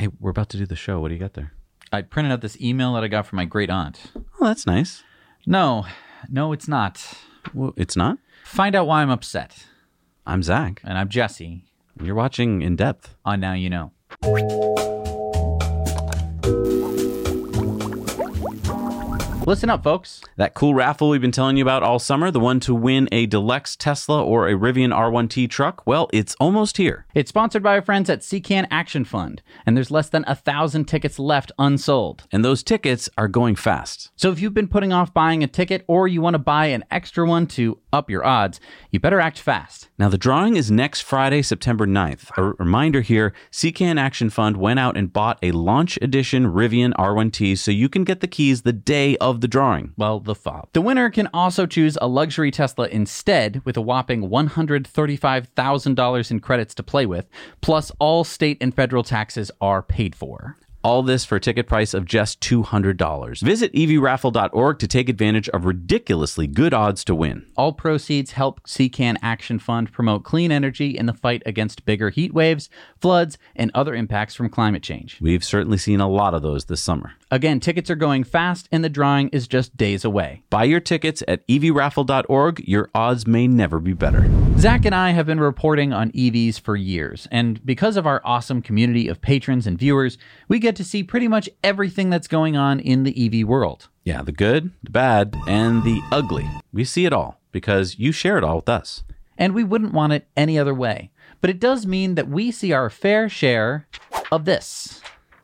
Hey, we're about to do the show. What do you got there? I printed out this email that I got from my great aunt. Oh, that's nice. No, no, it's not. Well, it's not. Find out why I'm upset. I'm Zac. And I'm Jesse You're watching In Depth. on Now You Know. Listen up, folks. That cool raffle we've been telling you about all summer, the one to win a Deluxe Tesla or a Rivian R1T truck, well, it's almost here. It's sponsored by our friends at CCAN Action Fund, and there's less than a thousand tickets left unsold. And those tickets are going fast. So if you've been putting off buying a ticket or you want to buy an extra one to up your odds, you better act fast. Now, the drawing is next Friday, September 9th. A reminder here CCAN Action Fund went out and bought a launch edition Rivian R1T so you can get the keys the day of the drawing. Well, the fob. The winner can also choose a luxury Tesla instead with a whopping $135,000 in credits to play with, plus all state and federal taxes are paid for. All this for a ticket price of just $200. Visit evraffle.org to take advantage of ridiculously good odds to win. All proceeds help CCAN Action Fund promote clean energy in the fight against bigger heat waves, floods, and other impacts from climate change. We've certainly seen a lot of those this summer. Again, tickets are going fast and the drawing is just days away. Buy your tickets at evraffle.org. Your odds may never be better. Zac and I have been reporting on EVs for years, and because of our awesome community of patrons and viewers, we get to see pretty much everything that's going on in the EV world. Yeah, the good, the bad, and the ugly. We see it all because you share it all with us. And we wouldn't want it any other way. But it does mean that we see our fair share of this.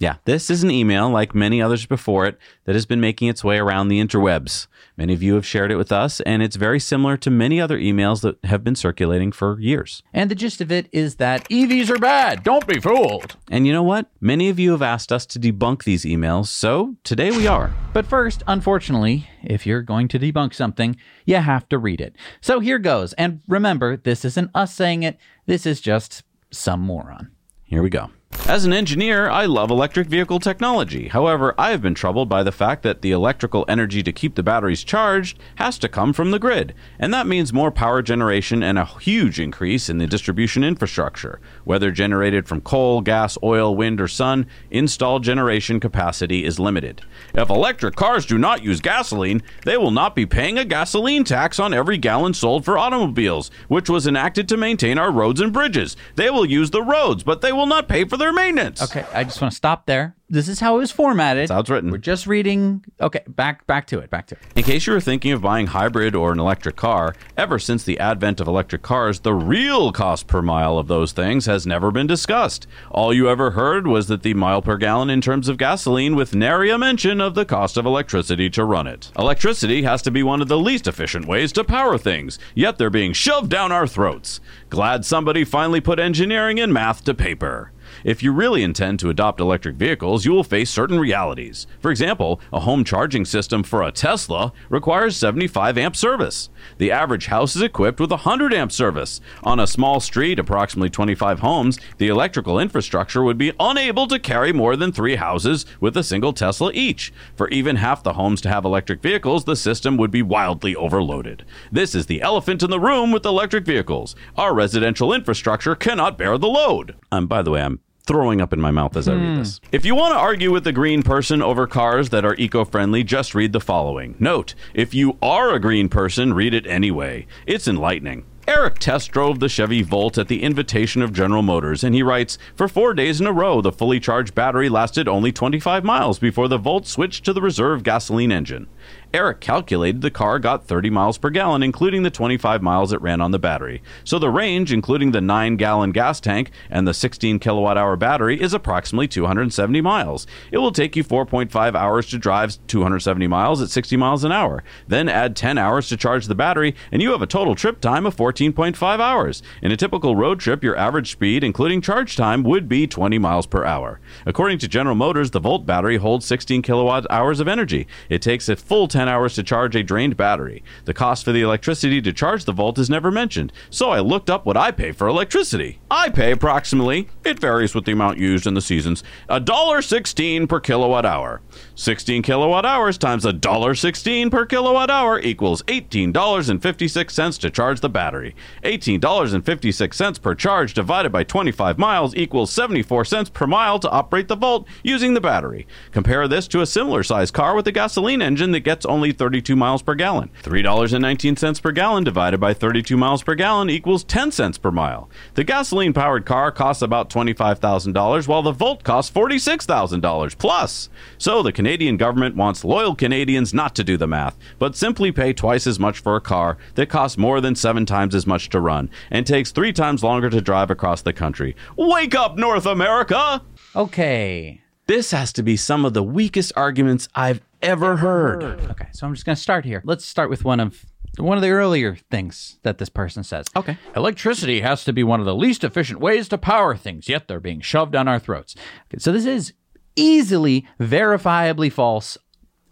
Yeah, this is an email, like many others before it, that has been making its way around the interwebs. Many of you have shared it with us, and it's very similar to many other emails that have been circulating for years. And the gist of it is that EVs are bad. Don't be fooled. And you know what? Many of you have asked us to debunk these emails, so today we are. But first, unfortunately, if you're going to debunk something, you have to read it. So here goes. And remember, this isn't us saying it, this is just some moron. Here we go. As an engineer, I love electric vehicle technology. However, I have been troubled by the fact that the electrical energy to keep the batteries charged has to come from the grid, and that means more power generation and a huge increase in the distribution infrastructure. Whether generated from coal, gas, oil, wind, or sun, installed generation capacity is limited. If electric cars do not use gasoline, they will not be paying a gasoline tax on every gallon sold for automobiles, which was enacted to maintain our roads and bridges. They will use the roads, but they will not pay for their maintenance. Okay, I just want to stop there. This is how it was formatted. That's how it's written. We're just reading. Okay, back back to it. Back to it. In case you were thinking of buying hybrid or an electric car, ever since the advent of electric cars, the real cost per mile of those things has never been discussed. All you ever heard was that the mile per gallon in terms of gasoline, with nary a mention of the cost of electricity to run it. Electricity has to be one of the least efficient ways to power things, yet they're being shoved down our throats. Glad somebody finally put engineering and math to paper. If you really intend to adopt electric vehicles, you will face certain realities. For example, a home charging system for a Tesla requires 75 amp service. The average house is equipped with 100 amp service. On a small street, approximately 25 homes, the electrical infrastructure would be unable to carry more than three houses with a single Tesla each. For even half the homes to have electric vehicles, the system would be wildly overloaded. This is the elephant in the room with electric vehicles. Our residential infrastructure cannot bear the load. Um, by the way, I'm throwing up in my mouth as I read hmm. this. If you want to argue with the green person over cars that are eco friendly, just read the following. Note, if you are a green person, read it anyway. It's enlightening. Eric test drove the Chevy Volt at the invitation of General Motors, and he writes For four days in a row, the fully charged battery lasted only 25 miles before the Volt switched to the reserve gasoline engine. Eric calculated the car got 30 miles per gallon, including the 25 miles it ran on the battery. So the range, including the 9 gallon gas tank and the 16 kilowatt hour battery, is approximately 270 miles. It will take you 4.5 hours to drive 270 miles at 60 miles an hour. Then add 10 hours to charge the battery, and you have a total trip time of 14.5 hours. In a typical road trip, your average speed, including charge time, would be 20 miles per hour. According to General Motors, the Volt battery holds 16 kilowatt hours of energy. It takes a full 10 hours to charge a drained battery. The cost for the electricity to charge the Volt is never mentioned, so I looked up what I pay for electricity. I pay approximately, it varies with the amount used in the seasons, $1.16 per kilowatt hour. 16 kilowatt hours times $1.16 per kilowatt hour equals $18.56 to charge the battery. $18.56 per charge divided by 25 miles equals 74 cents per mile to operate the Volt using the battery. Compare this to a similar sized car with a gasoline engine that gets only 32 miles per gallon. $3.19 per gallon divided by 32 miles per gallon equals 10 cents per mile. The gasoline powered car costs about $25,000 while the Volt costs $46,000 plus. So the Canadian government wants loyal Canadians not to do the math, but simply pay twice as much for a car that costs more than seven times as much to run and takes three times longer to drive across the country. Wake up, North America! Okay. This has to be some of the weakest arguments I've ever heard. Okay, so I'm just going to start here. Let's start with one of one of the earlier things that this person says. Okay. Electricity has to be one of the least efficient ways to power things, yet they're being shoved down our throats. Okay, so this is easily verifiably false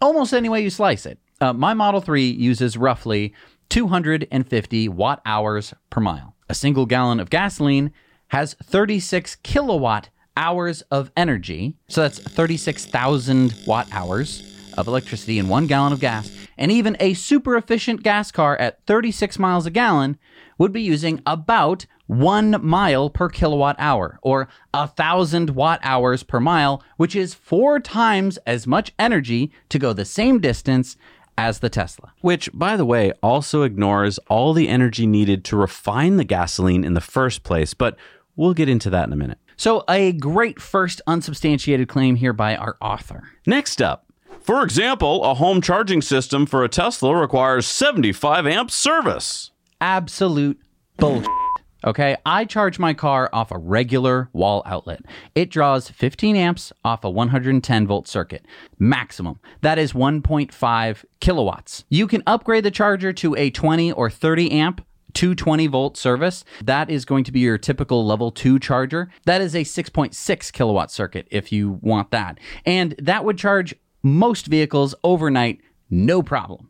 almost any way you slice it. Uh, my Model 3 uses roughly 250 watt hours per mile. A single gallon of gasoline has 36 kilowatt hours of energy. So that's 36,000 watt hours of electricity in one gallon of gas. And even a super efficient gas car at 36 miles a gallon would be using about one mile per kilowatt hour, or a thousand watt hours per mile, which is four times as much energy to go the same distance as the Tesla. Which, by the way, also ignores all the energy needed to refine the gasoline in the first place, but we'll get into that in a minute. So, a great first unsubstantiated claim here by our author. Next up, for example, a home charging system for a Tesla requires 75 amp service. Absolute bullshit. Okay, I charge my car off a regular wall outlet. It draws 15 amps off a 110 volt circuit, maximum. That is 1.5 kilowatts. You can upgrade the charger to a 20 or 30 amp 220 volt service. That is going to be your typical level 2 charger. That is a 6.6 kilowatt circuit if you want that. And that would charge most vehicles overnight, no problem.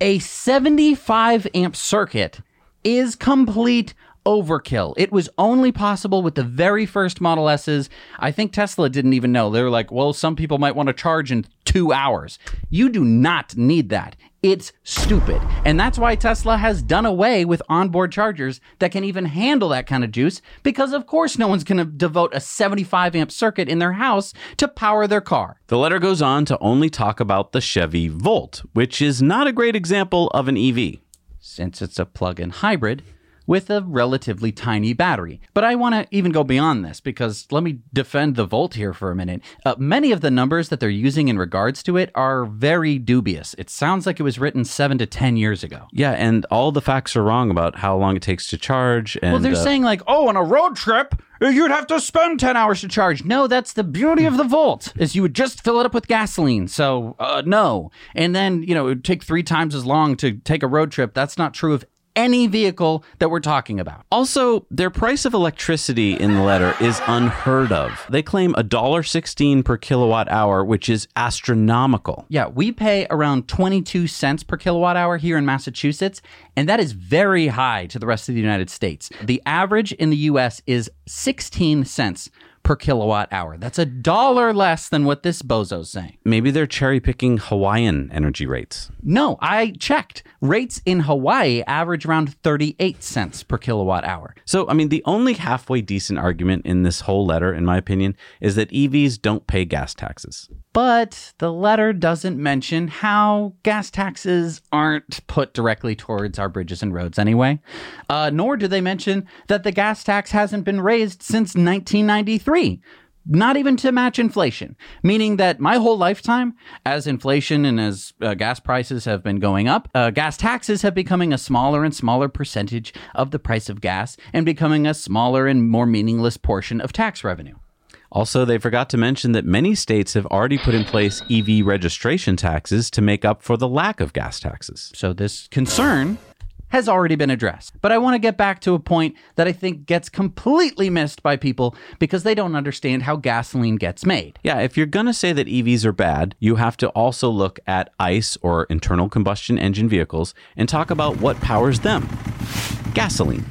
A 75 amp circuit is complete overkill. It was only possible with the very first Model S's. I think Tesla didn't even know. They were like, well, some people might want to charge in two hours. You do not need that. It's stupid. And that's why Tesla has done away with onboard chargers that can even handle that kind of juice, because of course no one's going to devote a 75 amp circuit in their house to power their car. The letter goes on to only talk about the Chevy Volt, which is not a great example of an EV. Since it's a plug in hybrid, with a relatively tiny battery. But I want to even go beyond this because let me defend the Volt here for a minute. Uh, many of the numbers that they're using in regards to it are very dubious. It sounds like it was written seven to 10 years ago. Yeah, and all the facts are wrong about how long it takes to charge. And Well, they're uh, saying, like, oh, on a road trip, you'd have to spend 10 hours to charge. No, that's the beauty of the Volt, is you would just fill it up with gasoline. So, uh, no. And then, you know, it would take three times as long to take a road trip. That's not true of any vehicle that we're talking about. Also, their price of electricity in the letter is unheard of. They claim $1.16 per kilowatt hour, which is astronomical. Yeah, we pay around 22 cents per kilowatt hour here in Massachusetts, and that is very high to the rest of the United States. The average in the US is 16 cents per kilowatt hour. That's a dollar less than what this bozo's saying. Maybe they're cherry picking Hawaiian energy rates. No, I checked. Rates in Hawaii average around 38 cents per kilowatt hour. So, I mean, the only halfway decent argument in this whole letter, in my opinion, is that EVs don't pay gas taxes. But the letter doesn't mention how gas taxes aren't put directly towards our bridges and roads anyway. Uh, nor do they mention that the gas tax hasn't been raised since 1993. Not even to match inflation, meaning that my whole lifetime, as inflation and as uh, gas prices have been going up, uh, gas taxes have becoming a smaller and smaller percentage of the price of gas and becoming a smaller and more meaningless portion of tax revenue. Also, they forgot to mention that many states have already put in place EV registration taxes to make up for the lack of gas taxes. So this concern has already been addressed. But I want to get back to a point that I think gets completely missed by people because they don't understand how gasoline gets made. Yeah, if you're going to say that EVs are bad, you have to also look at ICE or internal combustion engine vehicles and talk about what powers them gasoline.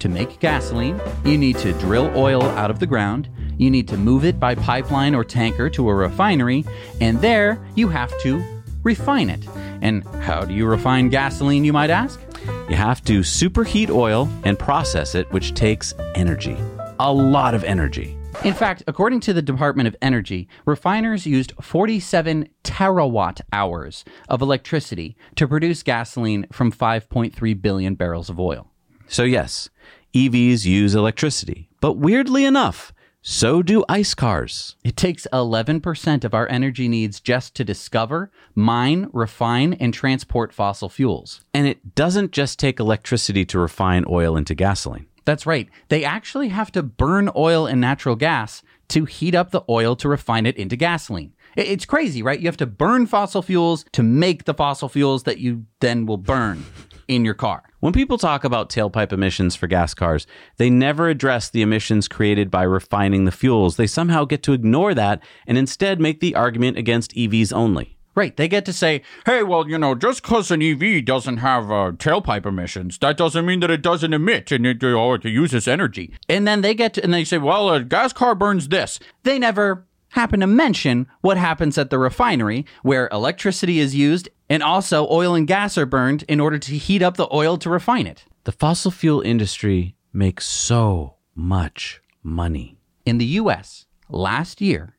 To make gasoline, you need to drill oil out of the ground, you need to move it by pipeline or tanker to a refinery, and there you have to refine it. And how do you refine gasoline, you might ask? You have to superheat oil and process it, which takes energy. A lot of energy. In fact, according to the Department of Energy, refiners used 47 terawatt hours of electricity to produce gasoline from 5.3 billion barrels of oil. So, yes, EVs use electricity, but weirdly enough, so do ICE cars. It takes 11% of our energy needs just to discover, mine, refine, and transport fossil fuels. And it doesn't just take electricity to refine oil into gasoline. That's right. They actually have to burn oil and natural gas to heat up the oil to refine it into gasoline. It's crazy, right? You have to burn fossil fuels to make the fossil fuels that you then will burn in your car. When people talk about tailpipe emissions for gas cars, they never address the emissions created by refining the fuels. They somehow get to ignore that and instead make the argument against EVs only. Right. They get to say, hey, well, you know, just because an EV doesn't have uh, tailpipe emissions, that doesn't mean that it doesn't emit and it, or it uses energy. And then they get to, and they say, well, a gas car burns this. They never happen to mention what happens at the refinery where electricity is used and also oil and gas are burned in order to heat up the oil to refine it. The fossil fuel industry makes so much money. In the US last year,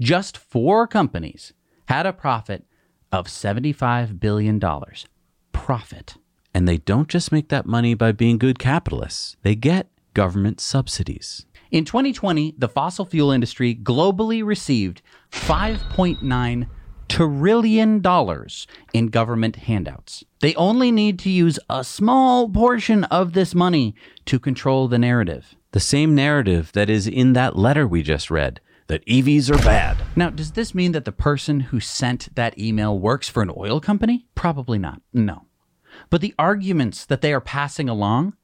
just four companies had a profit of $75 billion. Profit. And they don't just make that money by being good capitalists, they get government subsidies. In 2020, the fossil fuel industry globally received $5.9 trillion dollars in government handouts. They only need to use a small portion of this money to control the narrative. The same narrative that is in that letter we just read that EVs are bad. Now, does this mean that the person who sent that email works for an oil company? Probably not. No. But the arguments that they are passing along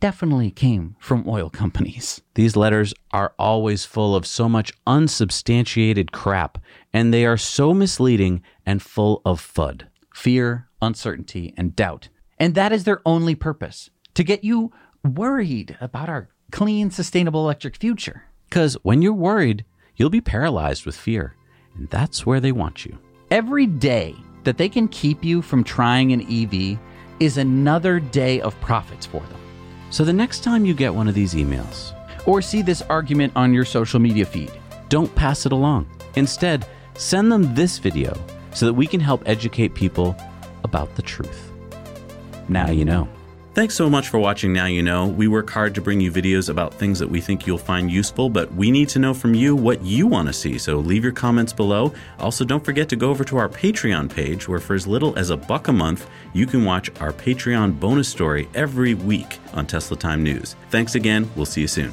definitely came from oil companies. These letters are always full of so much unsubstantiated crap, and they are so misleading and full of FUD. Fear, uncertainty, and doubt. And that is their only purpose to get you worried about our clean, sustainable electric future. Because when you're worried, you'll be paralyzed with fear, and that's where they want you. Every day that they can keep you from trying an EV is another day of profits for them. So the next time you get one of these emails, Or see this argument on your social media feed. don't pass it along. Instead, send them this video so that we can help educate people about the truth. Now you know. Thanks so much for watching Now You Know. We work hard to bring you videos about things that we think you'll find useful, but we need to know from you what you want to see, so leave your comments below. Also, don't forget to go over to our Patreon page, where for as little as a buck a month, you can watch our Patreon bonus story every week on Tesla Time News. Thanks again. We'll see you soon.